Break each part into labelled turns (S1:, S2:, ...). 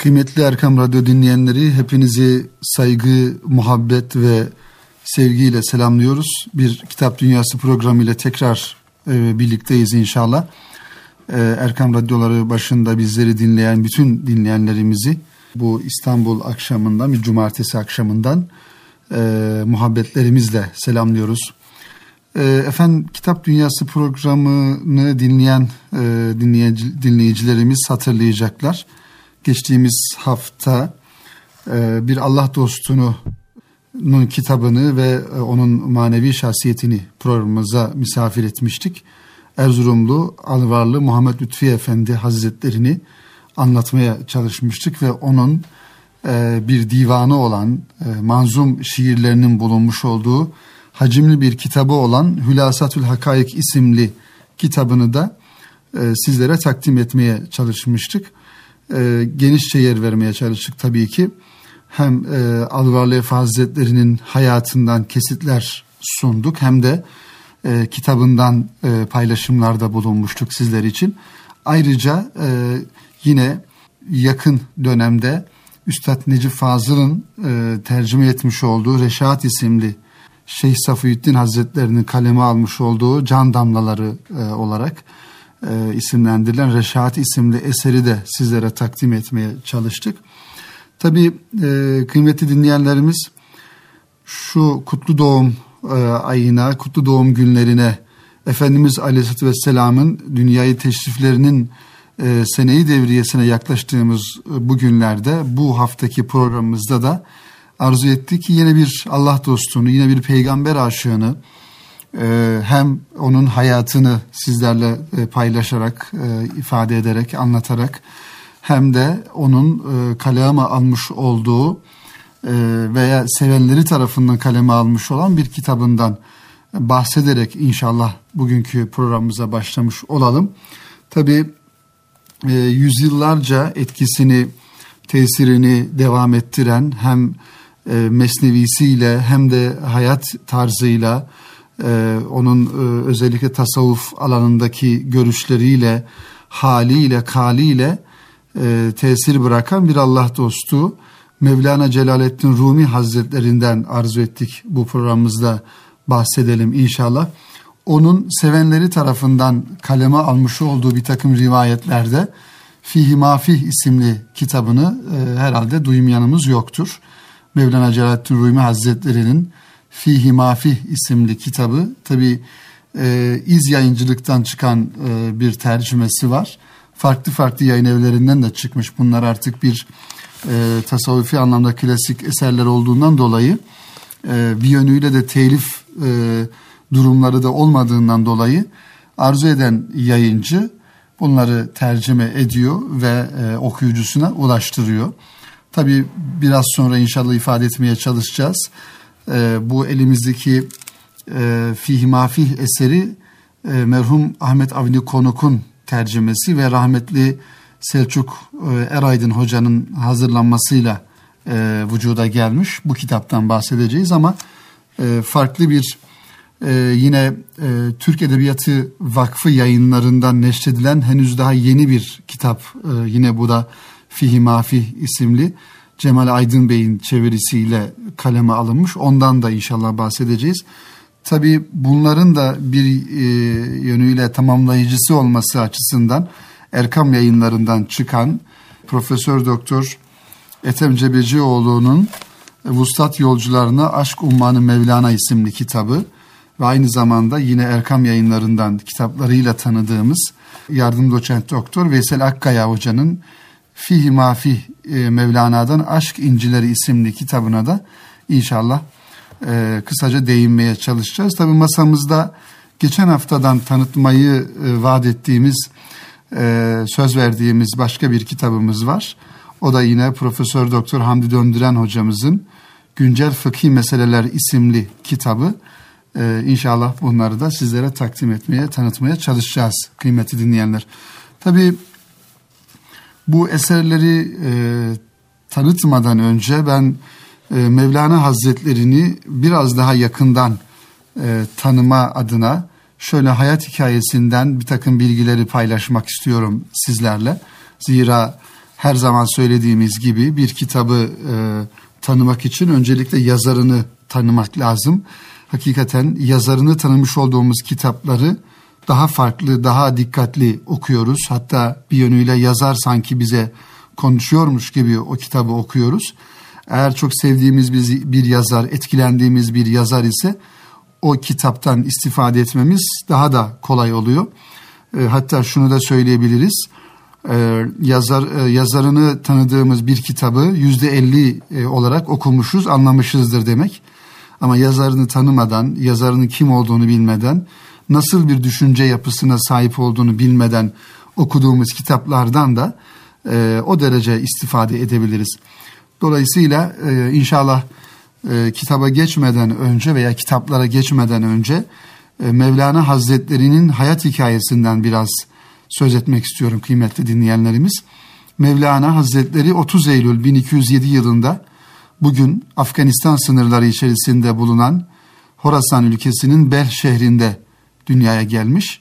S1: Kıymetli Erkam Radyo dinleyenleri hepinizi saygı, muhabbet ve sevgiyle selamlıyoruz. Bir Kitap Dünyası programı ile tekrar e, birlikteyiz inşallah. E, Erkam Radyoları başında bizleri dinleyen bütün dinleyenlerimizi bu İstanbul akşamından bir cumartesi akşamından e, muhabbetlerimizle selamlıyoruz. E, efendim Kitap Dünyası programını dinleyen e, dinleyici, dinleyicilerimiz hatırlayacaklar geçtiğimiz hafta e, bir Allah dostunun kitabını ve e, onun manevi şahsiyetini programımıza misafir etmiştik. Erzurumlu Alvarlı Muhammed Lütfi Efendi Hazretlerini anlatmaya çalışmıştık ve onun e, bir divanı olan manzum şiirlerinin bulunmuş olduğu hacimli bir kitabı olan Hülasatül Hakaik isimli kitabını da sizlere takdim etmeye çalışmıştık e, genişçe yer vermeye çalıştık tabii ki. Hem e, Alvarlı Hazretleri'nin hayatından kesitler sunduk hem de e, kitabından e, paylaşımlarda bulunmuştuk sizler için. Ayrıca e, yine yakın dönemde Üstad Necip Fazıl'ın e, tercüme etmiş olduğu Reşat isimli Şeyh Safiyüddin Hazretlerinin kaleme almış olduğu Can Damlaları e, olarak e, isimlendirilen Reşat isimli eseri de sizlere takdim etmeye çalıştık. Tabi e, kıymetli dinleyenlerimiz şu kutlu doğum e, ayına, kutlu doğum günlerine Efendimiz Aleyhisselatü Vesselam'ın dünyayı teşriflerinin e, seneyi devriyesine yaklaştığımız e, bu günlerde bu haftaki programımızda da arzu ettik ki yine bir Allah dostunu, yine bir peygamber aşığını, hem onun hayatını sizlerle e, paylaşarak, e, ifade ederek, anlatarak hem de onun e, kaleme almış olduğu veya sevenleri tarafından kaleme almış olan bir kitabından bahsederek inşallah bugünkü programımıza başlamış olalım. Tabi yüzyıllarca etkisini, tesirini devam ettiren hem mesnevisiyle hem de hayat tarzıyla, e, onun e, özellikle tasavvuf alanındaki görüşleriyle, haliyle, kaliyle e, tesir bırakan bir Allah dostu Mevlana Celaleddin Rumi Hazretlerinden arzu ettik bu programımızda bahsedelim inşallah. Onun sevenleri tarafından kaleme almış olduğu bir takım rivayetlerde Fihi Mafih isimli kitabını e, herhalde duymayanımız yoktur. Mevlana Celaleddin Rumi Hazretleri'nin Fihi Mafih isimli kitabı tabi e, iz yayıncılıktan çıkan e, bir tercümesi var. Farklı farklı yayın evlerinden de çıkmış. Bunlar artık bir e, tasavvufi anlamda klasik eserler olduğundan dolayı e, bir yönüyle de telif e, durumları da olmadığından dolayı arzu eden yayıncı bunları tercüme ediyor ve e, okuyucusuna ulaştırıyor. Tabi biraz sonra inşallah ifade etmeye çalışacağız e, bu elimizdeki e, Fih Mafih eseri e, merhum Ahmet Avni Konuk'un tercümesi ve rahmetli Selçuk e, Eraydın hocanın hazırlanmasıyla e, vücuda gelmiş. Bu kitaptan bahsedeceğiz ama e, farklı bir e, yine e, Türk Edebiyatı Vakfı yayınlarından neşredilen henüz daha yeni bir kitap. E, yine bu da Fihi Mafih isimli. Cemal Aydın Bey'in çevirisiyle kaleme alınmış. Ondan da inşallah bahsedeceğiz. Tabii bunların da bir e, yönüyle tamamlayıcısı olması açısından Erkam yayınlarından çıkan Profesör Doktor Ethem Cebecioğlu'nun Vuslat Yolcularına Aşk Ummanı Mevlana isimli kitabı ve aynı zamanda yine Erkam yayınlarından kitaplarıyla tanıdığımız yardım doçent doktor Veysel Akkaya hocanın Fihi Mafih e, Mevlana'dan Aşk İncileri isimli kitabına da inşallah e, kısaca değinmeye çalışacağız. Tabi masamızda geçen haftadan tanıtmayı e, vaat ettiğimiz, e, söz verdiğimiz başka bir kitabımız var. O da yine Profesör Doktor Hamdi Döndüren hocamızın Güncel Fıkhi Meseleler isimli kitabı. Ee, inşallah bunları da sizlere takdim etmeye, tanıtmaya çalışacağız kıymetli dinleyenler. Tabii bu eserleri e, tanıtmadan önce ben e, Mevlana Hazretlerini biraz daha yakından e, tanıma adına şöyle hayat hikayesinden bir takım bilgileri paylaşmak istiyorum sizlerle. Zira her zaman söylediğimiz gibi bir kitabı e, tanımak için öncelikle yazarını tanımak lazım. Hakikaten yazarını tanımış olduğumuz kitapları daha farklı, daha dikkatli okuyoruz. Hatta bir yönüyle yazar sanki bize konuşuyormuş gibi o kitabı okuyoruz. Eğer çok sevdiğimiz bir yazar, etkilendiğimiz bir yazar ise o kitaptan istifade etmemiz daha da kolay oluyor. E, hatta şunu da söyleyebiliriz. E, yazar e, yazarını tanıdığımız bir kitabı yüzde elli e, olarak okumuşuz, anlamışızdır demek. Ama yazarını tanımadan, yazarının kim olduğunu bilmeden, nasıl bir düşünce yapısına sahip olduğunu bilmeden okuduğumuz kitaplardan da e, o derece istifade edebiliriz. Dolayısıyla e, inşallah e, kitaba geçmeden önce veya kitaplara geçmeden önce e, Mevlana Hazretleri'nin hayat hikayesinden biraz söz etmek istiyorum kıymetli dinleyenlerimiz. Mevlana Hazretleri 30 Eylül 1207 yılında bugün Afganistan sınırları içerisinde bulunan Horasan ülkesinin Bel şehrinde dünyaya gelmiş.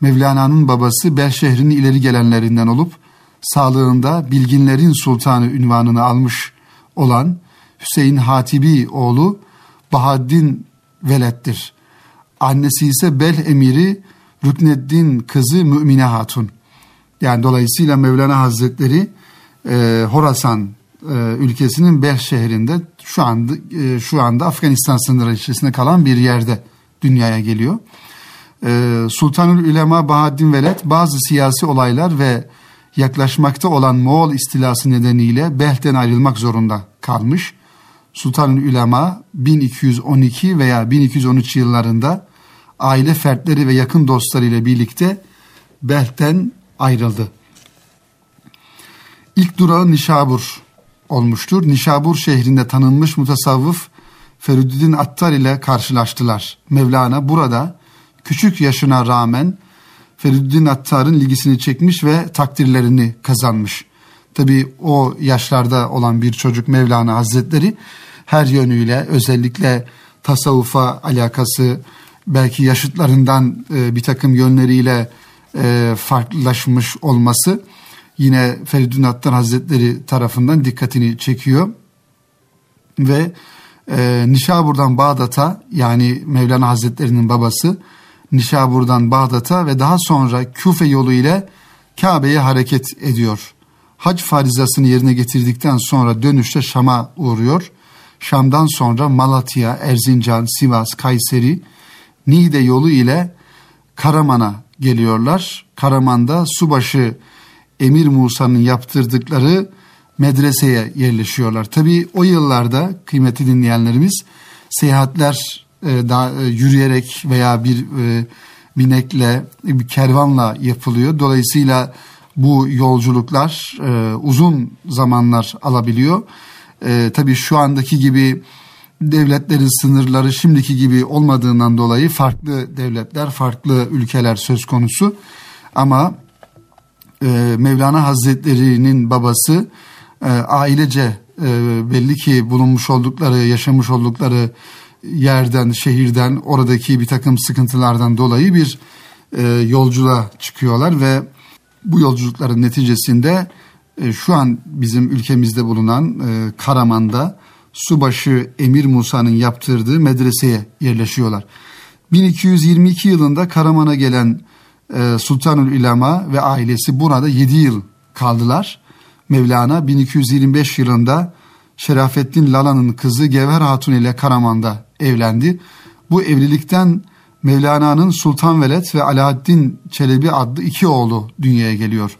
S1: Mevlana'nın babası Bel şehrinin ileri gelenlerinden olup sağlığında bilginlerin sultanı ünvanını almış olan Hüseyin Hatibi oğlu Bahaddin Velet'tir. Annesi ise Bel emiri Rükneddin kızı Mümine Hatun. Yani dolayısıyla Mevlana Hazretleri e, Horasan e, ülkesinin Bel şehrinde şu anda e, şu anda Afganistan sınırı içerisinde kalan bir yerde dünyaya geliyor. E, Sultanül Ülema Bahaddin Veled bazı siyasi olaylar ve yaklaşmakta olan Moğol istilası nedeniyle Belh'ten ayrılmak zorunda kalmış. Sultanül Ülema 1212 veya 1213 yıllarında aile fertleri ve yakın dostları ile birlikte Belh'ten ayrıldı. İlk durağı Nişabur olmuştur. Nişabur şehrinde tanınmış mutasavvıf Feridüddin Attar ile karşılaştılar. Mevlana burada küçük yaşına rağmen Feridüddin Attar'ın ilgisini çekmiş ve takdirlerini kazanmış. Tabi o yaşlarda olan bir çocuk Mevlana Hazretleri her yönüyle özellikle tasavvufa alakası belki yaşıtlarından e, bir takım yönleriyle e, farklılaşmış olması yine Feridun Attar Hazretleri tarafından dikkatini çekiyor. Ve e, Nişabur'dan Bağdat'a yani Mevlana Hazretleri'nin babası Nişabur'dan Bağdat'a ve daha sonra Küfe yolu ile Kabe'ye hareket ediyor. Hac farizasını yerine getirdikten sonra dönüşte Şam'a uğruyor. Şam'dan sonra Malatya, Erzincan, Sivas, Kayseri, Niğde yolu ile Karaman'a geliyorlar. Karaman'da subaşı Emir Musa'nın yaptırdıkları medreseye yerleşiyorlar. Tabii o yıllarda kıymetli dinleyenlerimiz seyahatler daha e, yürüyerek veya bir e, binekle bir kervanla yapılıyor. Dolayısıyla bu yolculuklar e, uzun zamanlar alabiliyor. E, tabii şu andaki gibi devletlerin sınırları şimdiki gibi olmadığından dolayı farklı devletler, farklı ülkeler söz konusu. Ama e, Mevlana Hazretleri'nin babası e, ailece e, belli ki bulunmuş oldukları, yaşamış oldukları yerden, şehirden, oradaki bir takım sıkıntılardan dolayı bir e, yolculuğa çıkıyorlar ve bu yolculukların neticesinde e, şu an bizim ülkemizde bulunan e, Karaman'da subaşı Emir Musa'nın yaptırdığı medreseye yerleşiyorlar. 1222 yılında Karaman'a gelen e, Sultanül İlama ve ailesi burada 7 yıl kaldılar. Mevlana 1225 yılında Şerafettin Lala'nın kızı Gevher Hatun ile Karaman'da evlendi. Bu evlilikten Mevlana'nın Sultan Veled ve Alaaddin Çelebi adlı iki oğlu dünyaya geliyor.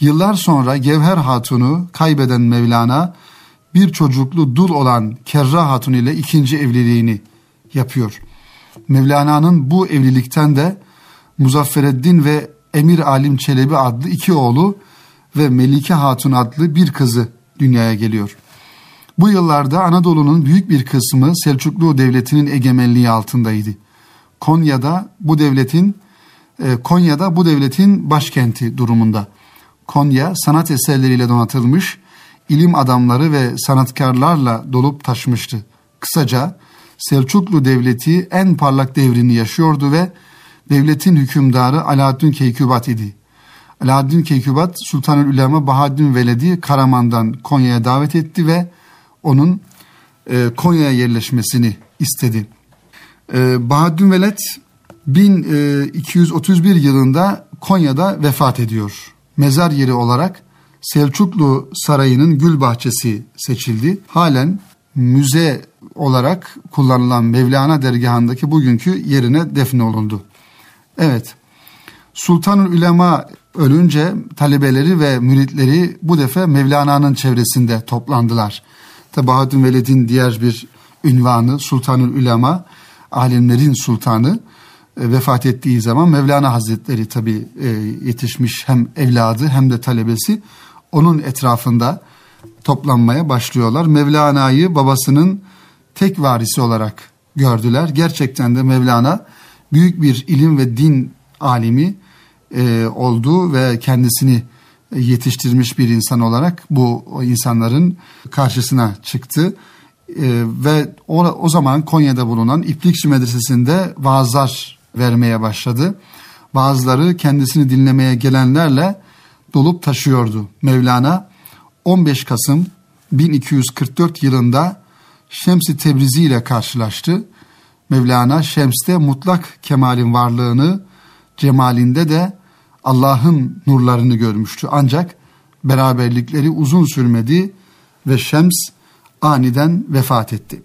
S1: Yıllar sonra Gevher Hatun'u kaybeden Mevlana bir çocuklu dul olan Kerra Hatun ile ikinci evliliğini yapıyor. Mevlana'nın bu evlilikten de Muzaffereddin ve Emir Alim Çelebi adlı iki oğlu ve Melike Hatun adlı bir kızı dünyaya geliyor. Bu yıllarda Anadolu'nun büyük bir kısmı Selçuklu Devleti'nin egemenliği altındaydı. Konya'da bu devletin e, Konya'da bu devletin başkenti durumunda. Konya sanat eserleriyle donatılmış, ilim adamları ve sanatkarlarla dolup taşmıştı. Kısaca Selçuklu Devleti en parlak devrini yaşıyordu ve devletin hükümdarı Alaaddin Keykubat idi. Alaaddin Keykubat Sultanül Ulema Bahaddin Veledi Karaman'dan Konya'ya davet etti ve onun e, Konya'ya yerleşmesini istedi. E, Bahaddin Veled 1231 yılında Konya'da vefat ediyor. Mezar yeri olarak Selçuklu Sarayı'nın gül bahçesi seçildi. Halen müze olarak kullanılan Mevlana dergahındaki bugünkü yerine defnolundu. Evet, Sultanül Ülema ölünce talebeleri ve müritleri bu defa Mevlana'nın çevresinde toplandılar. Tabi Bahaddin Veled'in diğer bir ünvanı Sultanül Ülema, alimlerin sultanı e, vefat ettiği zaman Mevlana Hazretleri tabi e, yetişmiş hem evladı hem de talebesi onun etrafında toplanmaya başlıyorlar. Mevlana'yı babasının tek varisi olarak gördüler. Gerçekten de Mevlana büyük bir ilim ve din alimi e, oldu ve kendisini yetiştirmiş bir insan olarak bu insanların karşısına çıktı. E, ve o, o zaman Konya'da bulunan İplikçi Medresesi'nde vaazlar vermeye başladı. Bazıları kendisini dinlemeye gelenlerle dolup taşıyordu. Mevlana 15 Kasım 1244 yılında Şems-i Tebrizi ile karşılaştı. Mevlana Şems'te mutlak kemalin varlığını, cemalinde de Allah'ın nurlarını görmüştü. Ancak beraberlikleri uzun sürmedi ve Şems aniden vefat etti.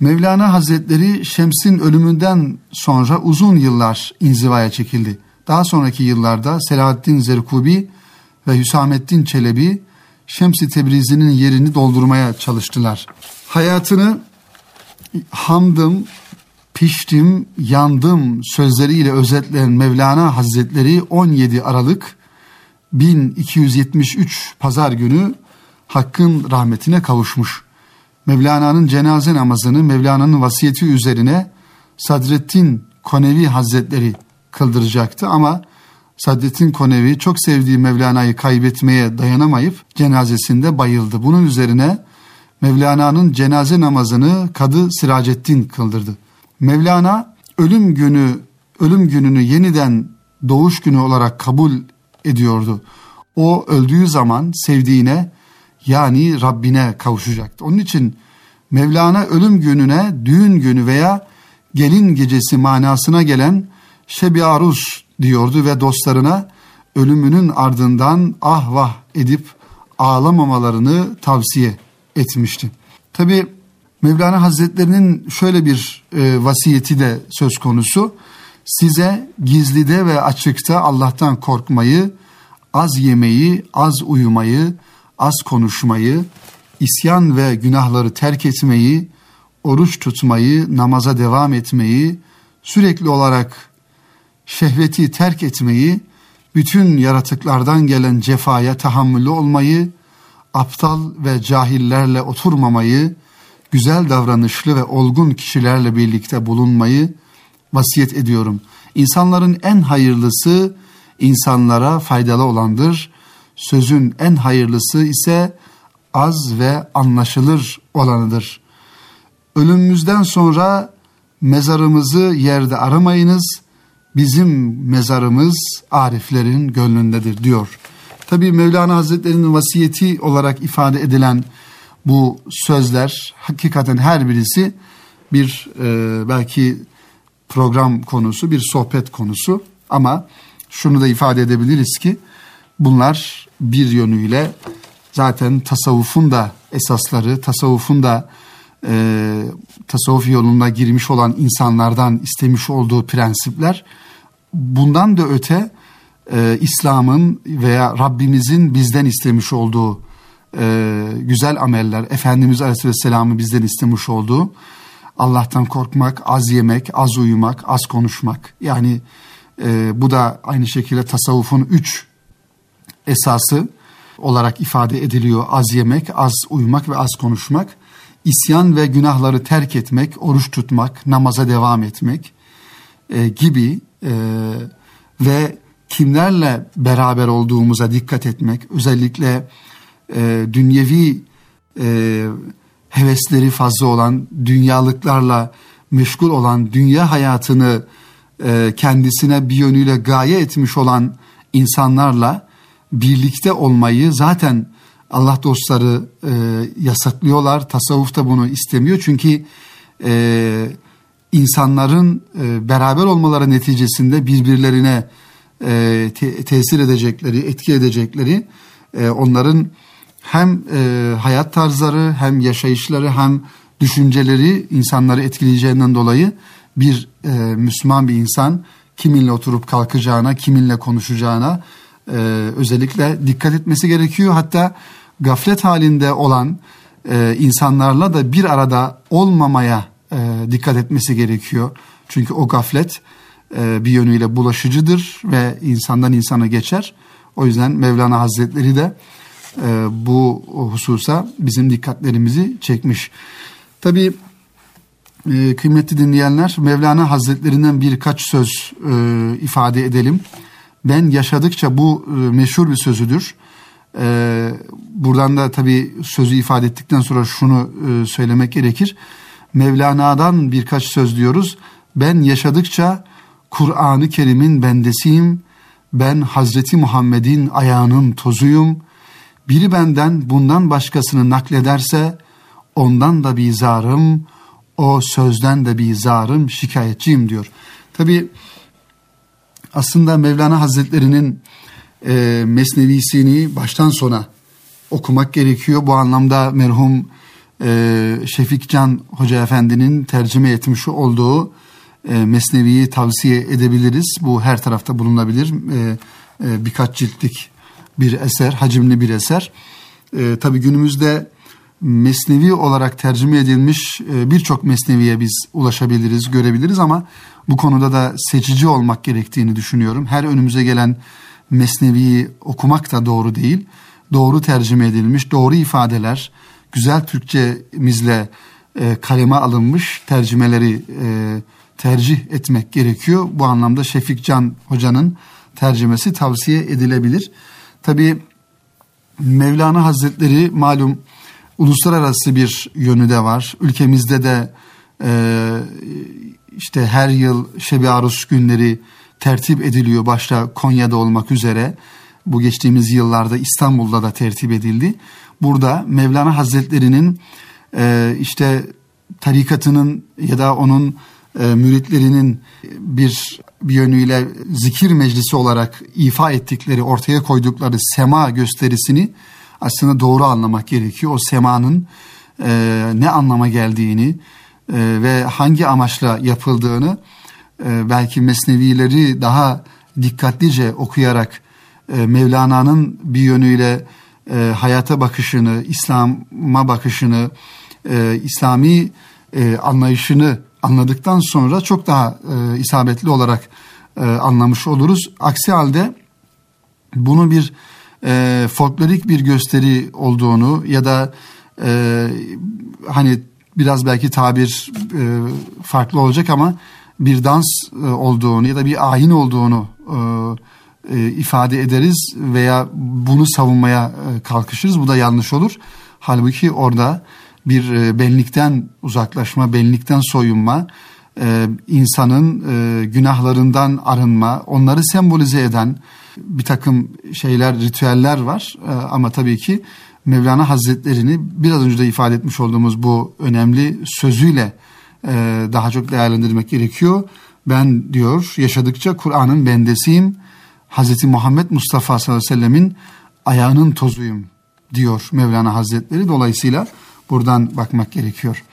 S1: Mevlana Hazretleri Şems'in ölümünden sonra uzun yıllar inzivaya çekildi. Daha sonraki yıllarda Selahaddin Zerkubi ve Hüsamettin Çelebi Şems-i Tebrizi'nin yerini doldurmaya çalıştılar. Hayatını hamdım, piştim, yandım sözleriyle özetleyen Mevlana Hazretleri 17 Aralık 1273 Pazar günü Hakk'ın rahmetine kavuşmuş. Mevlana'nın cenaze namazını Mevlana'nın vasiyeti üzerine Sadrettin Konevi Hazretleri kıldıracaktı ama Sadrettin Konevi çok sevdiği Mevlana'yı kaybetmeye dayanamayıp cenazesinde bayıldı. Bunun üzerine Mevlana'nın cenaze namazını Kadı Siracettin kıldırdı. Mevlana ölüm günü ölüm gününü yeniden doğuş günü olarak kabul ediyordu. O öldüğü zaman sevdiğine yani Rabbine kavuşacaktı. Onun için Mevlana ölüm gününe düğün günü veya gelin gecesi manasına gelen Şebi Arus diyordu ve dostlarına ölümünün ardından ah vah edip ağlamamalarını tavsiye etmişti. Tabi Mevlana Hazretlerinin şöyle bir e, vasiyeti de söz konusu. Size gizlide ve açıkta Allah'tan korkmayı, az yemeyi, az uyumayı, az konuşmayı, isyan ve günahları terk etmeyi, oruç tutmayı, namaza devam etmeyi, sürekli olarak şehveti terk etmeyi, bütün yaratıklardan gelen cefaya tahammülü olmayı, aptal ve cahillerle oturmamayı, güzel davranışlı ve olgun kişilerle birlikte bulunmayı vasiyet ediyorum. İnsanların en hayırlısı insanlara faydalı olandır. Sözün en hayırlısı ise az ve anlaşılır olanıdır. Ölümümüzden sonra mezarımızı yerde aramayınız. Bizim mezarımız ariflerin gönlündedir diyor. Tabi Mevlana Hazretleri'nin vasiyeti olarak ifade edilen bu sözler hakikaten her birisi bir e, belki program konusu, bir sohbet konusu. Ama şunu da ifade edebiliriz ki bunlar bir yönüyle zaten tasavvufun da esasları, tasavvufun da e, tasavvuf yoluna girmiş olan insanlardan istemiş olduğu prensipler. Bundan da öte e, İslam'ın veya Rabbimizin bizden istemiş olduğu e, güzel ameller, Efendimiz Aleyhisselam'ı bizden istemiş olduğu Allah'tan korkmak, az yemek, az uyumak, az konuşmak. Yani e, bu da aynı şekilde tasavvufun üç esası olarak ifade ediliyor. Az yemek, az uyumak ve az konuşmak. İsyan ve günahları terk etmek, oruç tutmak, namaza devam etmek e, gibi e, ve kimlerle beraber olduğumuza dikkat etmek, özellikle e, dünyevi e, hevesleri fazla olan, dünyalıklarla meşgul olan, dünya hayatını e, kendisine bir yönüyle gaye etmiş olan insanlarla birlikte olmayı zaten Allah dostları e, yasaklıyorlar. Tasavvuf da bunu istemiyor. Çünkü e, insanların e, beraber olmaları neticesinde birbirlerine e, te- tesir edecekleri, etki edecekleri e, onların hem e, hayat tarzları hem yaşayışları hem düşünceleri insanları etkileyeceğinden dolayı bir e, Müslüman bir insan kiminle oturup kalkacağına, kiminle konuşacağına e, özellikle dikkat etmesi gerekiyor. Hatta gaflet halinde olan e, insanlarla da bir arada olmamaya e, dikkat etmesi gerekiyor. Çünkü o gaflet e, bir yönüyle bulaşıcıdır ve insandan insana geçer. O yüzden Mevlana Hazretleri de e, bu hususa bizim dikkatlerimizi çekmiş. Tabii e, kıymetli dinleyenler Mevlana Hazretlerinden birkaç söz e, ifade edelim. Ben yaşadıkça bu e, meşhur bir sözüdür. E, buradan da tabii sözü ifade ettikten sonra şunu e, söylemek gerekir. Mevlana'dan birkaç söz diyoruz. Ben yaşadıkça Kur'an-ı Kerim'in bendesiyim. Ben Hazreti Muhammed'in ayağının tozuyum. Biri benden bundan başkasını naklederse ondan da bir zarım, o sözden de bir zarım, şikayetçiyim diyor. Tabi aslında Mevlana Hazretleri'nin e, mesnevisini baştan sona okumak gerekiyor. Bu anlamda merhum e, Şefik Can Hoca Efendi'nin tercüme etmiş olduğu e, Mesnevi'yi tavsiye edebiliriz. Bu her tarafta bulunabilir. E, e, birkaç ciltlik bir eser, hacimli bir eser. E, tabii günümüzde mesnevi olarak tercüme edilmiş e, birçok mesneviye biz ulaşabiliriz, görebiliriz ama bu konuda da seçici olmak gerektiğini düşünüyorum. Her önümüze gelen mesneviyi okumak da doğru değil. Doğru tercüme edilmiş, doğru ifadeler, güzel Türkçemizle e, kaleme alınmış tercümeleri e, tercih etmek gerekiyor. Bu anlamda Şefik Can Hoca'nın tercümesi tavsiye edilebilir. Tabi Mevlana Hazretleri malum uluslararası bir yönü de var. Ülkemizde de e, işte her yıl Şebi Arus günleri tertip ediliyor başta Konya'da olmak üzere. Bu geçtiğimiz yıllarda İstanbul'da da tertip edildi. Burada Mevlana Hazretleri'nin e, işte tarikatının ya da onun müritlerinin bir bir yönüyle zikir meclisi olarak ifa ettikleri, ortaya koydukları sema gösterisini aslında doğru anlamak gerekiyor. O semanın e, ne anlama geldiğini e, ve hangi amaçla yapıldığını e, belki mesnevileri daha dikkatlice okuyarak e, Mevlana'nın bir yönüyle e, hayata bakışını, İslam'a bakışını, e, İslami e, anlayışını anladıktan sonra çok daha e, isabetli olarak e, anlamış oluruz. Aksi halde bunu bir e, folklorik bir gösteri olduğunu ya da e, hani biraz belki tabir e, farklı olacak ama bir dans e, olduğunu ya da bir ayin olduğunu e, e, ifade ederiz veya bunu savunmaya e, kalkışırız. Bu da yanlış olur. Halbuki orada bir e, benlikten uzaklaşma, benlikten soyunma, e, insanın e, günahlarından arınma, onları sembolize eden bir takım şeyler, ritüeller var. Ama tabii ki Mevlana Hazretlerini biraz önce de ifade etmiş olduğumuz bu önemli sözüyle daha çok değerlendirmek gerekiyor. Ben diyor yaşadıkça Kur'an'ın bendesiyim. Hazreti Muhammed Mustafa sallallahu aleyhi ve sellemin ayağının tozuyum diyor Mevlana Hazretleri. Dolayısıyla buradan bakmak gerekiyor.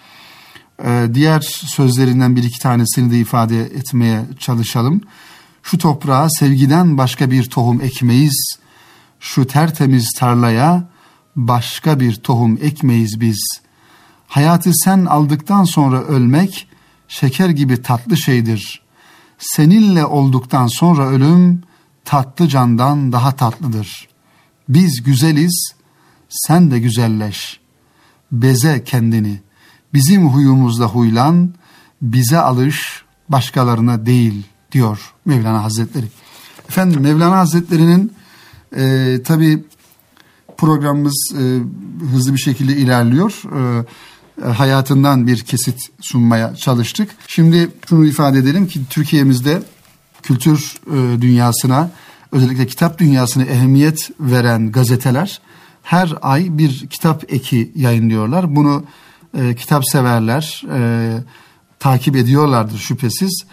S1: Ee, diğer sözlerinden bir iki tanesini de ifade etmeye çalışalım. Şu toprağa sevgiden başka bir tohum ekmeyiz. Şu tertemiz tarlaya başka bir tohum ekmeyiz biz. Hayatı sen aldıktan sonra ölmek şeker gibi tatlı şeydir. Seninle olduktan sonra ölüm tatlı candan daha tatlıdır. Biz güzeliz, sen de güzelleş. Beze kendini. Bizim huyumuzda huylan, bize alış, başkalarına değil diyor Mevlana Hazretleri. Efendim Mevlana Hazretleri'nin e, tabi programımız e, hızlı bir şekilde ilerliyor. E, hayatından bir kesit sunmaya çalıştık. Şimdi şunu ifade edelim ki Türkiye'mizde kültür e, dünyasına özellikle kitap dünyasına ehemmiyet veren gazeteler her ay bir kitap eki yayınlıyorlar. Bunu e, kitap severler e, takip ediyorlardır şüphesiz.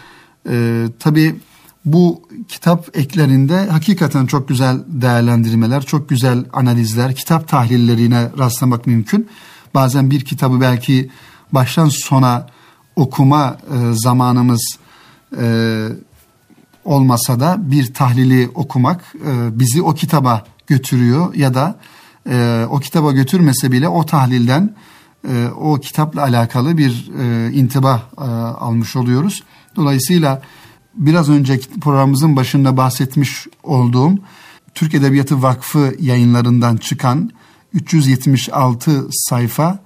S1: E, tabii bu kitap eklerinde hakikaten çok güzel değerlendirmeler, çok güzel analizler, kitap tahlillerine rastlamak mümkün. Bazen bir kitabı belki baştan sona okuma e, zamanımız e, olmasa da bir tahlili okumak e, bizi o kitaba götürüyor ya da e, o kitaba götürmese bile o tahlilden e, o kitapla alakalı bir e, intibah e, almış oluyoruz. Dolayısıyla biraz önce programımızın başında bahsetmiş olduğum Türk Edebiyatı Vakfı yayınlarından çıkan 376 sayfa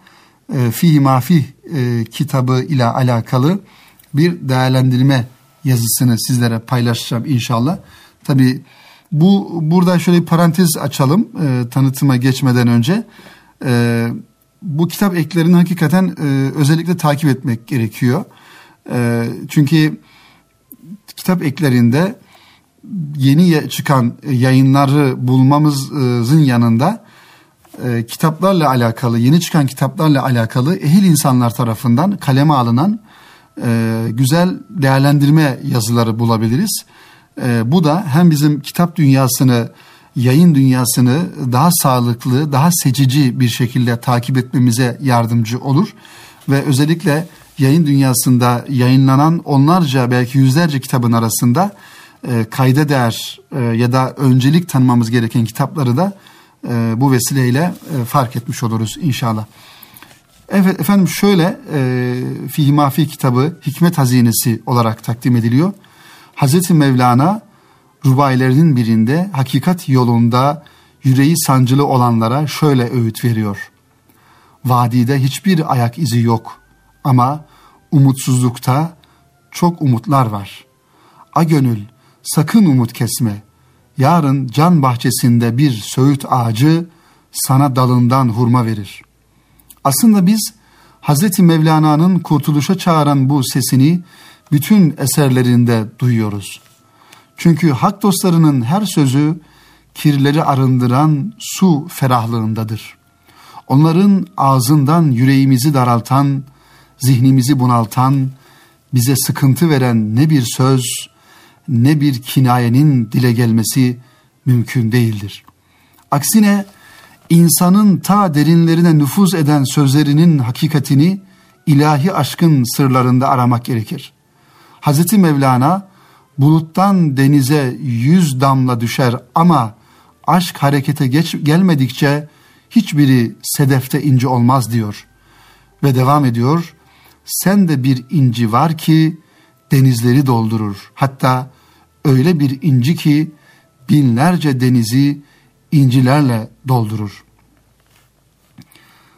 S1: e, Fihi Mafi e, kitabı ile alakalı bir değerlendirme yazısını sizlere paylaşacağım inşallah. Tabi bu burada şöyle bir parantez açalım e, tanıtıma geçmeden önce. E, bu kitap eklerini hakikaten e, özellikle takip etmek gerekiyor. E, çünkü kitap eklerinde yeni çıkan yayınları bulmamızın yanında e, kitaplarla alakalı, yeni çıkan kitaplarla alakalı ehil insanlar tarafından kaleme alınan e, güzel değerlendirme yazıları bulabiliriz. E, bu da hem bizim kitap dünyasını, yayın dünyasını daha sağlıklı, daha seçici bir şekilde takip etmemize yardımcı olur. Ve özellikle yayın dünyasında yayınlanan onlarca belki yüzlerce kitabın arasında e, kayda değer e, ya da öncelik tanımamız gereken kitapları da e, bu vesileyle e, fark etmiş oluruz inşallah. Evet efendim şöyle e, Fihi Mafi kitabı Hikmet Hazinesi olarak takdim ediliyor. Hazreti Mevlana rubailerinin birinde hakikat yolunda yüreği sancılı olanlara şöyle öğüt veriyor. Vadide hiçbir ayak izi yok ama umutsuzlukta çok umutlar var. A gönül sakın umut kesme. Yarın can bahçesinde bir söğüt ağacı sana dalından hurma verir. Aslında biz Hazreti Mevlana'nın kurtuluşa çağıran bu sesini bütün eserlerinde duyuyoruz. Çünkü hak dostlarının her sözü kirleri arındıran su ferahlığındadır. Onların ağzından yüreğimizi daraltan, zihnimizi bunaltan, bize sıkıntı veren ne bir söz, ne bir kinayenin dile gelmesi mümkün değildir. Aksine insanın ta derinlerine nüfuz eden sözlerinin hakikatini ilahi aşkın sırlarında aramak gerekir. Hazreti Mevlana buluttan denize yüz damla düşer ama aşk harekete geç, gelmedikçe hiçbiri sedefte ince olmaz diyor. Ve devam ediyor. Sen de bir inci var ki denizleri doldurur. Hatta öyle bir inci ki binlerce denizi incilerle doldurur.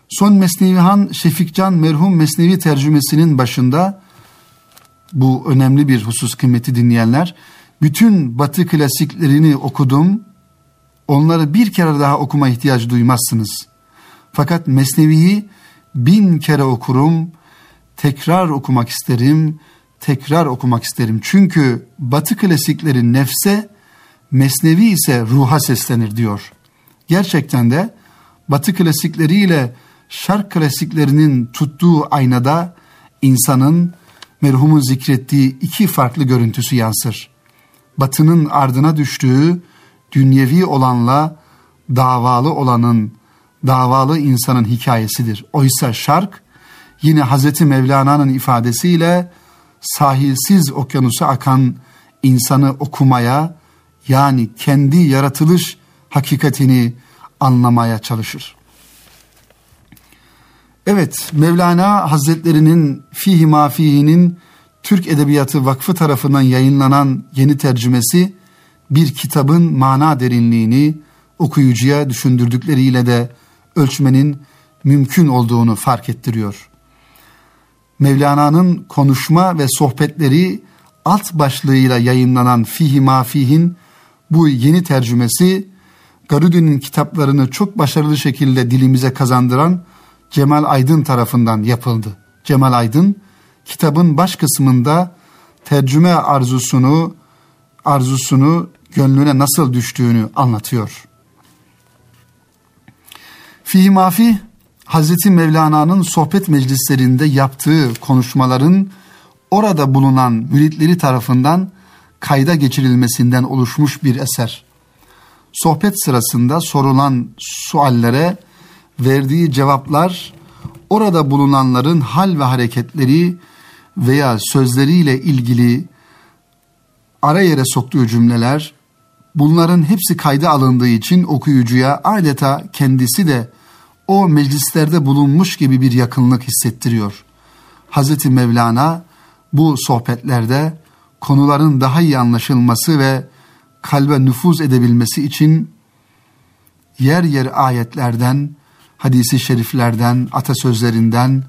S1: Son Mesnevihan Şefikcan merhum Mesnevi tercümesinin başında bu önemli bir husus kıymeti dinleyenler. Bütün batı klasiklerini okudum. Onları bir kere daha okuma ihtiyacı duymazsınız. Fakat Mesnevi'yi bin kere okurum, tekrar okumak isterim, tekrar okumak isterim. Çünkü batı klasikleri nefse, Mesnevi ise ruha seslenir diyor. Gerçekten de batı klasikleriyle şark klasiklerinin tuttuğu aynada insanın merhumun zikrettiği iki farklı görüntüsü yansır. Batının ardına düştüğü dünyevi olanla davalı olanın, davalı insanın hikayesidir. Oysa şark yine Hazreti Mevlana'nın ifadesiyle sahilsiz okyanusu akan insanı okumaya yani kendi yaratılış hakikatini anlamaya çalışır. Evet, Mevlana Hazretlerinin Fihi Mafihi'nin Türk Edebiyatı Vakfı tarafından yayınlanan yeni tercümesi bir kitabın mana derinliğini okuyucuya düşündürdükleriyle de ölçmenin mümkün olduğunu fark ettiriyor. Mevlana'nın konuşma ve sohbetleri alt başlığıyla yayınlanan Fihi Mafihin bu yeni tercümesi Garudi'nin kitaplarını çok başarılı şekilde dilimize kazandıran Cemal Aydın tarafından yapıldı. Cemal Aydın kitabın baş kısmında tercüme arzusunu arzusunu gönlüne nasıl düştüğünü anlatıyor. Fihi Mafi Hazreti Mevlana'nın sohbet meclislerinde yaptığı konuşmaların orada bulunan müritleri tarafından kayda geçirilmesinden oluşmuş bir eser. Sohbet sırasında sorulan suallere verdiği cevaplar orada bulunanların hal ve hareketleri veya sözleriyle ilgili ara yere soktuğu cümleler bunların hepsi kayda alındığı için okuyucuya adeta kendisi de o meclislerde bulunmuş gibi bir yakınlık hissettiriyor. Hazreti Mevlana bu sohbetlerde konuların daha iyi anlaşılması ve kalbe nüfuz edebilmesi için yer yer ayetlerden, hadisi şeriflerden, atasözlerinden,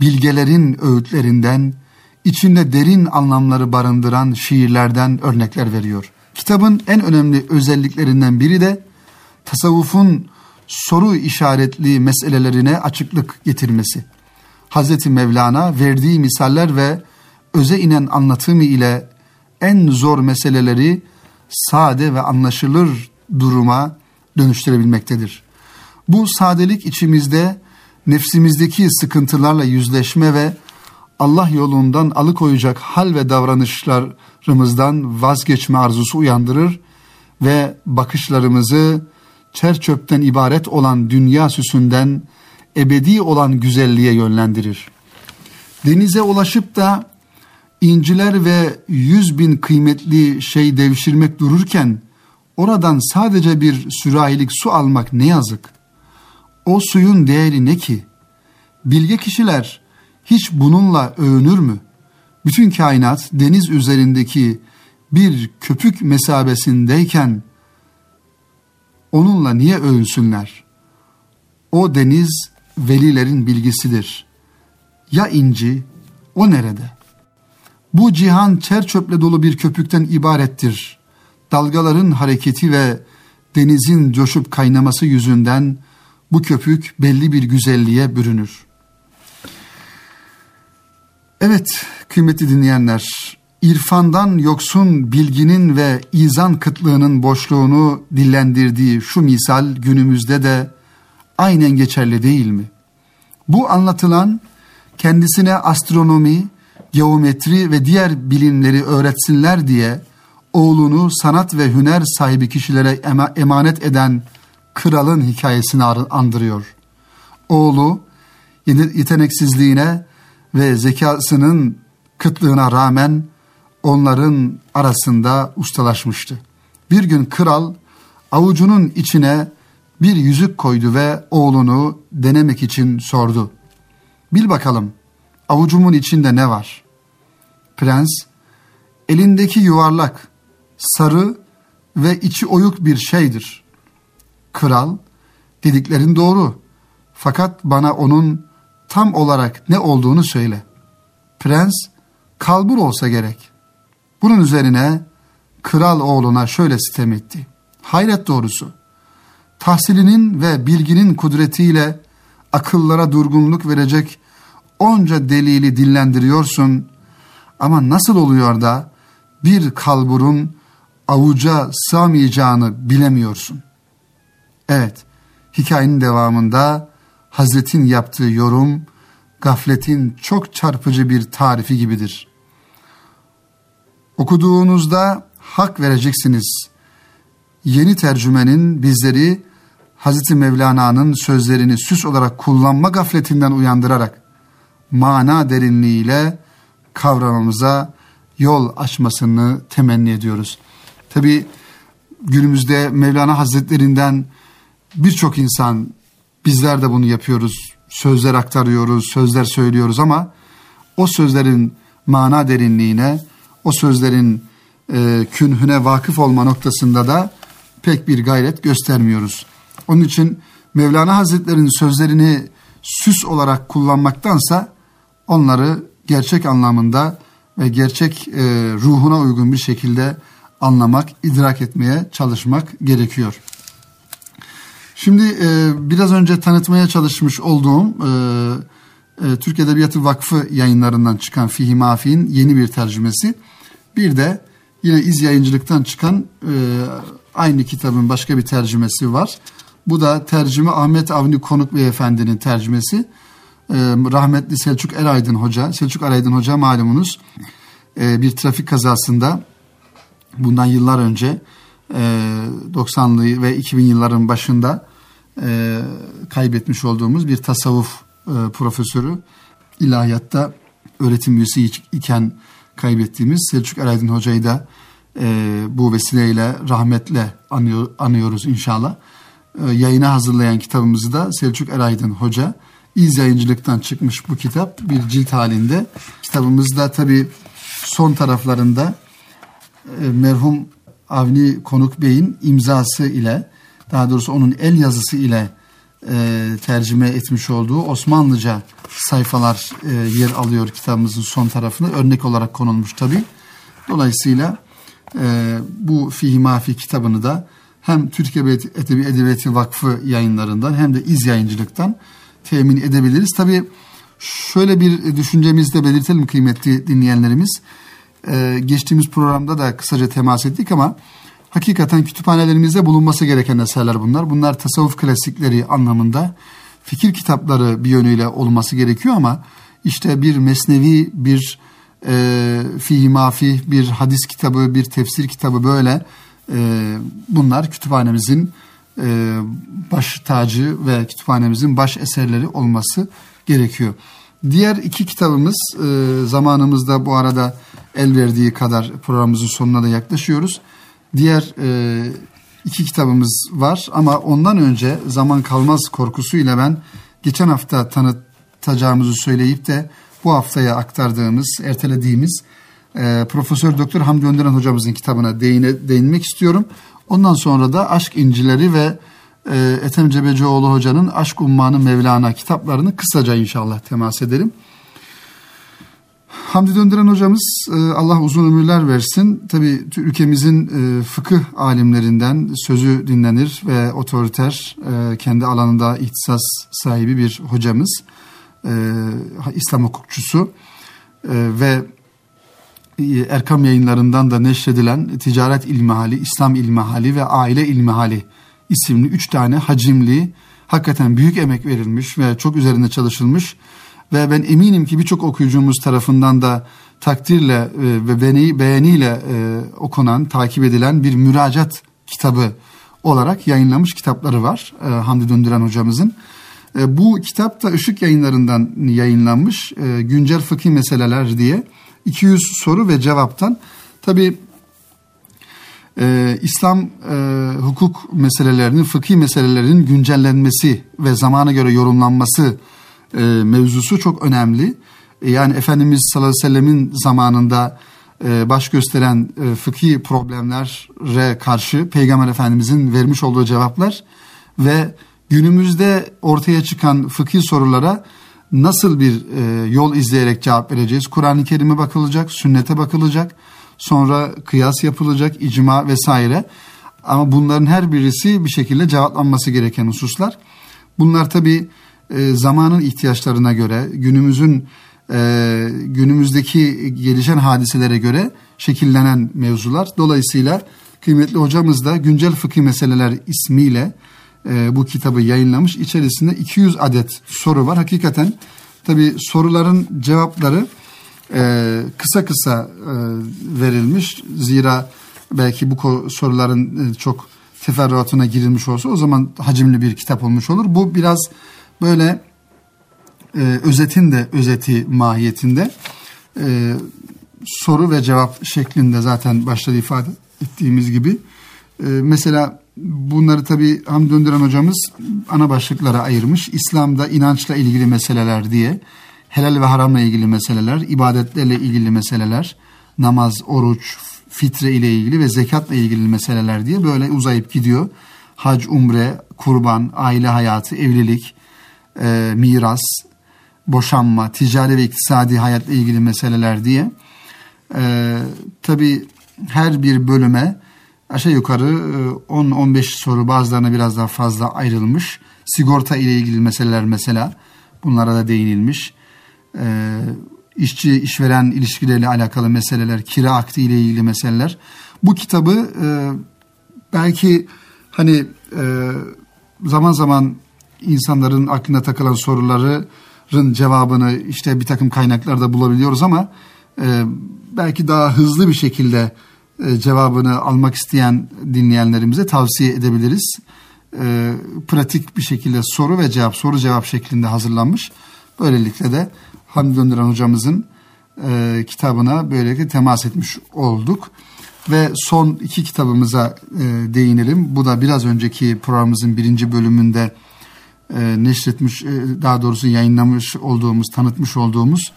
S1: bilgelerin öğütlerinden, içinde derin anlamları barındıran şiirlerden örnekler veriyor. Kitabın en önemli özelliklerinden biri de tasavvufun soru işaretli meselelerine açıklık getirmesi. Hazreti Mevlana verdiği misaller ve öze inen anlatımı ile en zor meseleleri sade ve anlaşılır duruma dönüştürebilmektedir. Bu sadelik içimizde nefsimizdeki sıkıntılarla yüzleşme ve Allah yolundan alıkoyacak hal ve davranışlarımızdan vazgeçme arzusu uyandırır ve bakışlarımızı çer çöpten ibaret olan dünya süsünden ebedi olan güzelliğe yönlendirir. Denize ulaşıp da inciler ve yüz bin kıymetli şey devşirmek dururken oradan sadece bir sürahilik su almak ne yazık. O suyun değeri ne ki? Bilge kişiler hiç bununla övünür mü? Bütün kainat deniz üzerindeki bir köpük mesabesindeyken onunla niye övünsünler? O deniz velilerin bilgisidir. Ya inci, o nerede? Bu cihan çer çöple dolu bir köpükten ibarettir. Dalgaların hareketi ve denizin coşup kaynaması yüzünden bu köpük belli bir güzelliğe bürünür. Evet kıymetli dinleyenler, irfandan yoksun bilginin ve izan kıtlığının boşluğunu dillendirdiği şu misal günümüzde de aynen geçerli değil mi? Bu anlatılan kendisine astronomi, geometri ve diğer bilimleri öğretsinler diye oğlunu sanat ve hüner sahibi kişilere emanet eden kralın hikayesini andırıyor. Oğlu yeteneksizliğine ve zekasının kıtlığına rağmen onların arasında ustalaşmıştı. Bir gün kral avucunun içine bir yüzük koydu ve oğlunu denemek için sordu. Bil bakalım avucumun içinde ne var? Prens elindeki yuvarlak, sarı ve içi oyuk bir şeydir. Kral dediklerin doğru fakat bana onun tam olarak ne olduğunu söyle. Prens kalbur olsa gerek. Bunun üzerine kral oğluna şöyle sitem etti. Hayret doğrusu. Tahsilinin ve bilginin kudretiyle akıllara durgunluk verecek onca delili dillendiriyorsun ama nasıl oluyor da bir kalburun avuca sığmayacağını bilemiyorsun. Evet, hikayenin devamında Hazretin yaptığı yorum gafletin çok çarpıcı bir tarifi gibidir. Okuduğunuzda hak vereceksiniz. Yeni tercümenin bizleri Hazreti Mevlana'nın sözlerini süs olarak kullanma gafletinden uyandırarak mana derinliğiyle kavramamıza yol açmasını temenni ediyoruz. Tabi günümüzde Mevlana Hazretlerinden birçok insan bizler de bunu yapıyoruz. Sözler aktarıyoruz, sözler söylüyoruz ama o sözlerin mana derinliğine, o sözlerin e, künhüne vakıf olma noktasında da pek bir gayret göstermiyoruz. Onun için Mevlana Hazretleri'nin sözlerini süs olarak kullanmaktansa onları gerçek anlamında ve gerçek e, ruhuna uygun bir şekilde anlamak, idrak etmeye çalışmak gerekiyor. Şimdi e, biraz önce tanıtmaya çalışmış olduğum e, e, Türk Edebiyatı Vakfı yayınlarından çıkan Fihi Mafi'nin yeni bir tercümesi. Bir de Yine İz Yayıncılık'tan çıkan e, aynı kitabın başka bir tercümesi var. Bu da tercüme Ahmet Avni Konuk Beyefendi'nin tercümesi. E, rahmetli Selçuk Eraydın Hoca. Selçuk Eraydın Hoca malumunuz e, bir trafik kazasında bundan yıllar önce e, 90'lı ve 2000 yılların başında e, kaybetmiş olduğumuz bir tasavvuf e, profesörü. ilahiyatta öğretim üyesi iken kaybettiğimiz Selçuk Eraydın Hoca'yı da e, bu vesileyle rahmetle anıyor, anıyoruz inşallah. E, yayına hazırlayan kitabımızı da Selçuk Eraydın Hoca. İz yayıncılıktan çıkmış bu kitap bir cilt halinde. Kitabımızda tabi son taraflarında e, merhum Avni Konuk Bey'in imzası ile daha doğrusu onun el yazısı ile e, tercüme etmiş olduğu Osmanlıca sayfalar e, yer alıyor kitabımızın son tarafında. Örnek olarak konulmuş tabi. Dolayısıyla e, bu Fihi Mafi kitabını da hem Türkiye Edebi Edebiyatı Vakfı yayınlarından hem de İz Yayıncılık'tan temin edebiliriz. Tabi şöyle bir düşüncemizi de belirtelim kıymetli dinleyenlerimiz. Ee, geçtiğimiz programda da kısaca temas ettik ama hakikaten kütüphanelerimizde bulunması gereken eserler bunlar. Bunlar tasavvuf klasikleri anlamında fikir kitapları bir yönüyle olması gerekiyor ama işte bir mesnevi, bir e, fihi mafi, bir hadis kitabı, bir tefsir kitabı böyle e, bunlar kütüphanemizin e, baş tacı ve kütüphanemizin baş eserleri olması gerekiyor. Diğer iki kitabımız e, zamanımızda bu arada el verdiği kadar programımızın sonuna da yaklaşıyoruz. Diğer e, iki kitabımız var ama ondan önce zaman kalmaz korkusuyla ben geçen hafta tanıtacağımızı söyleyip de bu haftaya aktardığımız, ertelediğimiz e, Profesör Doktor Hamdi Önderen hocamızın kitabına değine, değinmek istiyorum. Ondan sonra da Aşk İncileri ve e, Ethem Cebecioğlu hocanın Aşk Ummanı Mevlana kitaplarını kısaca inşallah temas edelim. Hamdi Döndüren hocamız e, Allah uzun ömürler versin. Tabi ülkemizin e, fıkıh alimlerinden sözü dinlenir ve otoriter e, kendi alanında ihtisas sahibi bir hocamız. İslam hukukçusu ve Erkam yayınlarından da neşredilen Ticaret İlmihali, İslam İlmihali ve Aile İlmihali isimli üç tane hacimli, hakikaten büyük emek verilmiş ve çok üzerinde çalışılmış ve ben eminim ki birçok okuyucumuz tarafından da takdirle e, ve beğeni, beğeniyle e, okunan, takip edilen bir müracaat kitabı olarak yayınlamış kitapları var e, Hamdi Döndüren hocamızın. Bu kitap da Işık yayınlarından yayınlanmış güncel fıkhi meseleler diye 200 soru ve cevaptan. Tabi e, İslam e, hukuk meselelerinin, fıkhi meselelerin güncellenmesi ve zamana göre yorumlanması e, mevzusu çok önemli. E, yani Efendimiz sallallahu aleyhi ve sellemin zamanında e, baş gösteren e, fıkhi problemlere karşı Peygamber Efendimizin vermiş olduğu cevaplar ve günümüzde ortaya çıkan fıkhi sorulara nasıl bir e, yol izleyerek cevap vereceğiz? Kur'an-ı Kerim'e bakılacak, sünnete bakılacak, sonra kıyas yapılacak, icma vesaire. Ama bunların her birisi bir şekilde cevaplanması gereken hususlar. Bunlar tabii e, zamanın ihtiyaçlarına göre, günümüzün e, günümüzdeki gelişen hadiselere göre şekillenen mevzular. Dolayısıyla kıymetli hocamız da Güncel Fıkıh Meseleler ismiyle e, bu kitabı yayınlamış. İçerisinde 200 adet soru var. Hakikaten tabi soruların cevapları kısa kısa verilmiş. Zira belki bu soruların çok teferruatına girilmiş olsa o zaman hacimli bir kitap olmuş olur. Bu biraz böyle e, özetin de özeti mahiyetinde e, soru ve cevap şeklinde zaten başta ifade ettiğimiz gibi. E, mesela bunları tabi Hamdi Döndüren hocamız ana başlıklara ayırmış. İslam'da inançla ilgili meseleler diye, helal ve haramla ilgili meseleler, ibadetlerle ilgili meseleler, namaz, oruç, fitre ile ilgili ve zekatla ilgili meseleler diye böyle uzayıp gidiyor. Hac, umre, kurban, aile hayatı, evlilik, e, miras, boşanma, ticari ve iktisadi hayatla ilgili meseleler diye. E, Tabi her bir bölüme aşağı yukarı 10-15 e, soru bazılarına biraz daha fazla ayrılmış. Sigorta ile ilgili meseleler mesela bunlara da değinilmiş. E, işçi işveren ilişkileriyle alakalı meseleler, kira akdi ile ilgili meseleler. Bu kitabı e, belki hani e, zaman zaman insanların aklına takılan soruların cevabını işte bir takım kaynaklarda bulabiliyoruz ama e, belki daha hızlı bir şekilde e, cevabını almak isteyen dinleyenlerimize tavsiye edebiliriz. E, pratik bir şekilde soru ve cevap, soru cevap şeklinde hazırlanmış. Böylelikle de Hamdi Döndüren hocamızın e, kitabına böylelikle temas etmiş olduk. Ve son iki kitabımıza e, değinelim. Bu da biraz önceki programımızın birinci bölümünde e, neşretmiş, e, daha doğrusu yayınlamış olduğumuz, tanıtmış olduğumuz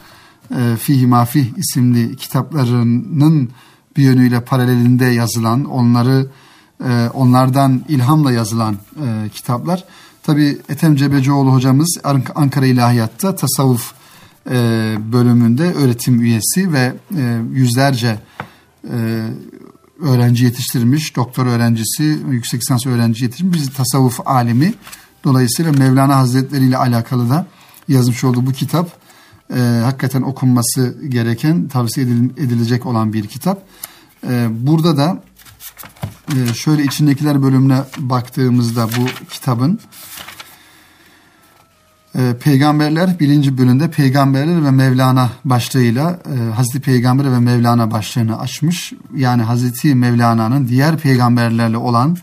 S1: e, Fihi Mafih isimli kitaplarının bir yönüyle paralelinde yazılan, onları e, onlardan ilhamla yazılan e, kitaplar. Tabi Ethem Cebecioğlu hocamız Ankara İlahiyat'ta tasavvuf e, bölümünde öğretim üyesi ve e, yüzlerce e, öğrenci yetiştirmiş, doktor öğrencisi, yüksek lisans öğrenci yetiştirmiş, bir tasavvuf alimi. Dolayısıyla Mevlana Hazretleri ile alakalı da yazmış olduğu bu kitap e, hakikaten okunması gereken, tavsiye edilecek olan bir kitap. E, burada da e, şöyle içindekiler bölümüne baktığımızda bu kitabın e, Peygamberler birinci bölümde Peygamberler ve Mevlana başlığıyla e, Hazreti Peygamber ve Mevlana başlığını açmış. Yani Hazreti Mevlana'nın diğer peygamberlerle olan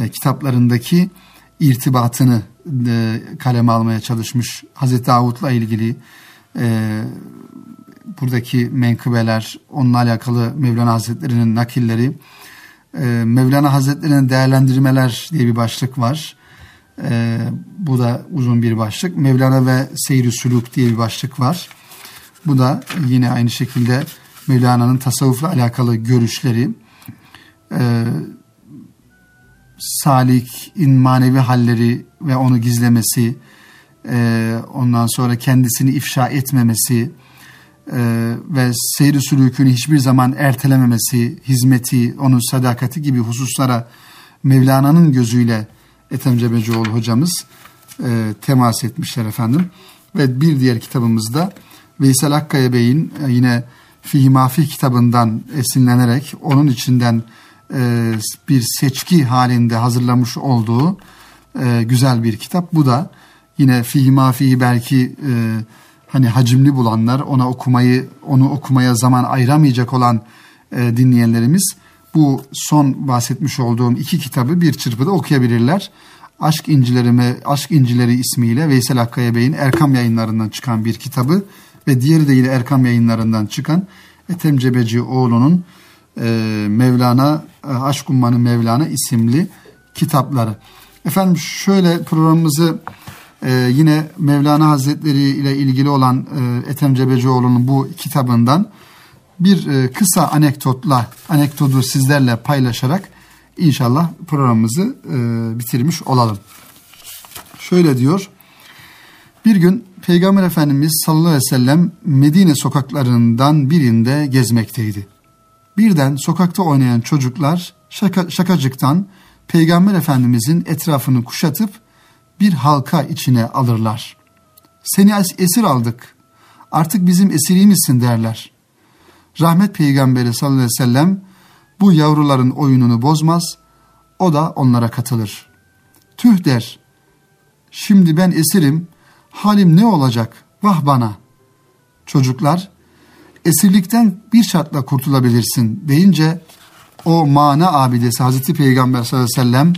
S1: e, kitaplarındaki irtibatını e, kaleme almaya çalışmış. Hazreti Davut'la ilgili e, buradaki menkıbeler, onunla alakalı Mevlana Hazretleri'nin nakilleri, e, Mevlana Hazretleri'nin değerlendirmeler diye bir başlık var. E, bu da uzun bir başlık. Mevlana ve Seyri Sülük diye bir başlık var. Bu da yine aynı şekilde Mevlana'nın tasavvufla alakalı görüşleri. E, Salik'in manevi halleri ve onu gizlemesi, e, ondan sonra kendisini ifşa etmemesi e, ve seyri sülükünü hiçbir zaman ertelememesi, hizmeti, onun sadakati gibi hususlara Mevlana'nın gözüyle Ethem Cebecioğlu hocamız e, temas etmişler efendim. Ve bir diğer kitabımızda Veysel Akkaya Bey'in e, yine Fihi Mafih kitabından esinlenerek onun içinden e, bir seçki halinde hazırlamış olduğu e, güzel bir kitap. Bu da yine Fihi Mafihi belki e, hani hacimli bulanlar ona okumayı onu okumaya zaman ayıramayacak olan dinleyenlerimiz bu son bahsetmiş olduğum iki kitabı bir çırpıda okuyabilirler. Aşk İncilerime, Aşk İncileri ismiyle Veysel Akkaya Bey'in Erkam yayınlarından çıkan bir kitabı ve diğeri de yine Erkam yayınlarından çıkan Ethem Cebecioğlu'nun e, Mevlana, e, Aşk Ummanı Mevlana isimli kitapları. Efendim şöyle programımızı e, yine Mevlana Hazretleri ile ilgili olan e, Ethem Cebecioğlu'nun bu kitabından bir e, kısa anekdotla, anekdotu sizlerle paylaşarak inşallah programımızı bitirmiş olalım. Şöyle diyor. Bir gün Peygamber Efendimiz sallallahu aleyhi ve sellem Medine sokaklarından birinde gezmekteydi. Birden sokakta oynayan çocuklar şaka, şakacıktan Peygamber Efendimizin etrafını kuşatıp bir halka içine alırlar. Seni esir aldık, artık bizim esiriymişsin derler. Rahmet Peygamberi sallallahu aleyhi ve sellem bu yavruların oyununu bozmaz, o da onlara katılır. Tüh der, şimdi ben esirim, halim ne olacak, vah bana. Çocuklar, esirlikten bir şartla kurtulabilirsin deyince o mana abidesi Hazreti Peygamber sallallahu aleyhi ve sellem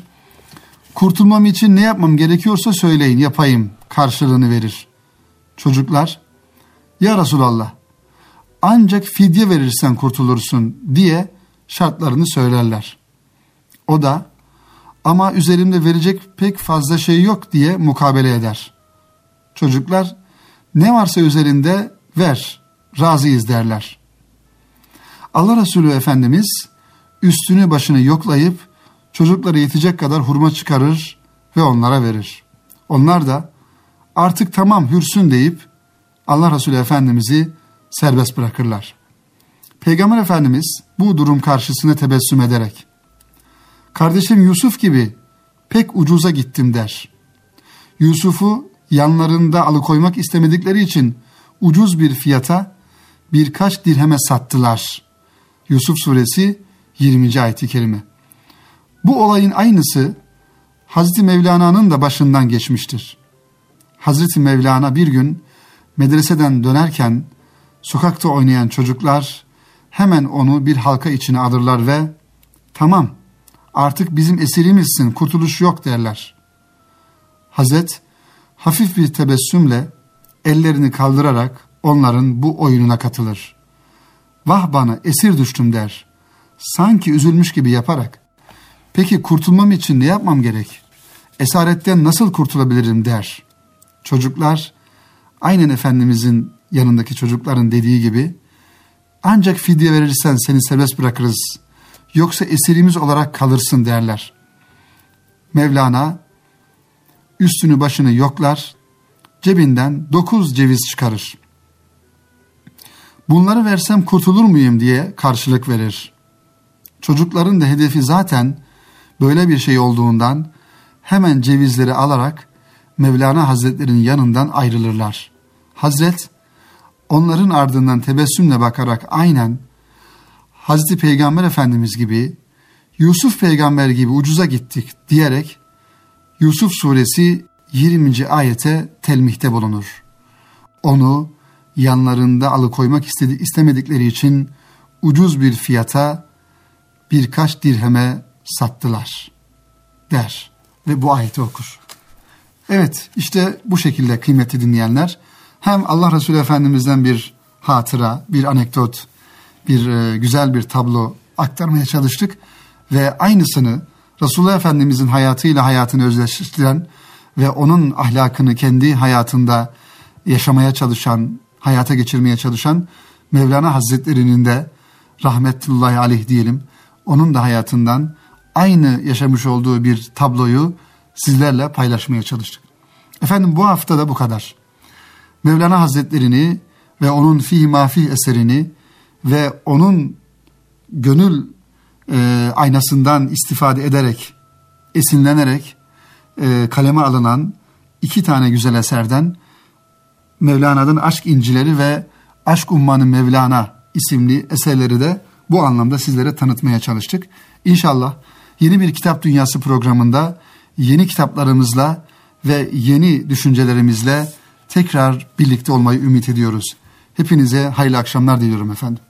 S1: kurtulmam için ne yapmam gerekiyorsa söyleyin yapayım karşılığını verir. Çocuklar ya Resulallah ancak fidye verirsen kurtulursun diye şartlarını söylerler. O da ama üzerimde verecek pek fazla şey yok diye mukabele eder. Çocuklar ne varsa üzerinde ver razıyız derler. Allah Resulü Efendimiz üstünü başını yoklayıp çocuklara yetecek kadar hurma çıkarır ve onlara verir. Onlar da artık tamam hürsün deyip Allah Resulü Efendimiz'i serbest bırakırlar. Peygamber Efendimiz bu durum karşısında tebessüm ederek kardeşim Yusuf gibi pek ucuza gittim der. Yusuf'u yanlarında alıkoymak istemedikleri için ucuz bir fiyata birkaç dirheme sattılar. Yusuf suresi 20. ayeti kerime. Bu olayın aynısı Hazreti Mevlana'nın da başından geçmiştir. Hazreti Mevlana bir gün medreseden dönerken sokakta oynayan çocuklar hemen onu bir halka içine alırlar ve tamam artık bizim esirimizsin kurtuluş yok derler. Hazret hafif bir tebessümle ellerini kaldırarak onların bu oyununa katılır. Vah bana esir düştüm der. Sanki üzülmüş gibi yaparak. Peki kurtulmam için ne yapmam gerek? Esaretten nasıl kurtulabilirim der. Çocuklar aynen Efendimizin yanındaki çocukların dediği gibi ancak fidye verirsen seni serbest bırakırız. Yoksa esirimiz olarak kalırsın derler. Mevlana üstünü başını yoklar, cebinden dokuz ceviz çıkarır. Bunları versem kurtulur muyum diye karşılık verir. Çocukların da hedefi zaten böyle bir şey olduğundan hemen cevizleri alarak Mevlana Hazretlerinin yanından ayrılırlar. Hazret onların ardından tebessümle bakarak aynen Hazreti Peygamber Efendimiz gibi Yusuf Peygamber gibi ucuza gittik diyerek Yusuf suresi 20. ayete telmihte bulunur. Onu yanlarında alıkoymak istedi, istemedikleri için ucuz bir fiyata birkaç dirheme sattılar der ve bu ayeti okur. Evet işte bu şekilde kıymetli dinleyenler hem Allah Resulü Efendimiz'den bir hatıra, bir anekdot, bir e, güzel bir tablo aktarmaya çalıştık ve aynısını Resulullah Efendimiz'in hayatıyla hayatını özdeşleştiren ve onun ahlakını kendi hayatında yaşamaya çalışan, hayata geçirmeye çalışan Mevlana Hazretleri'nin de rahmetullahi aleyh diyelim, onun da hayatından aynı yaşamış olduğu bir tabloyu sizlerle paylaşmaya çalıştık. Efendim bu hafta da bu kadar. Mevlana Hazretlerini ve onun Fih Mafih eserini ve onun gönül e, aynasından istifade ederek, esinlenerek e, kaleme alınan iki tane güzel eserden Mevlana'nın Aşk İncileri ve Aşk Ummanı Mevlana isimli eserleri de bu anlamda sizlere tanıtmaya çalıştık. İnşallah yeni bir kitap dünyası programında yeni kitaplarımızla ve yeni düşüncelerimizle tekrar birlikte olmayı ümit ediyoruz. Hepinize hayırlı akşamlar diliyorum efendim.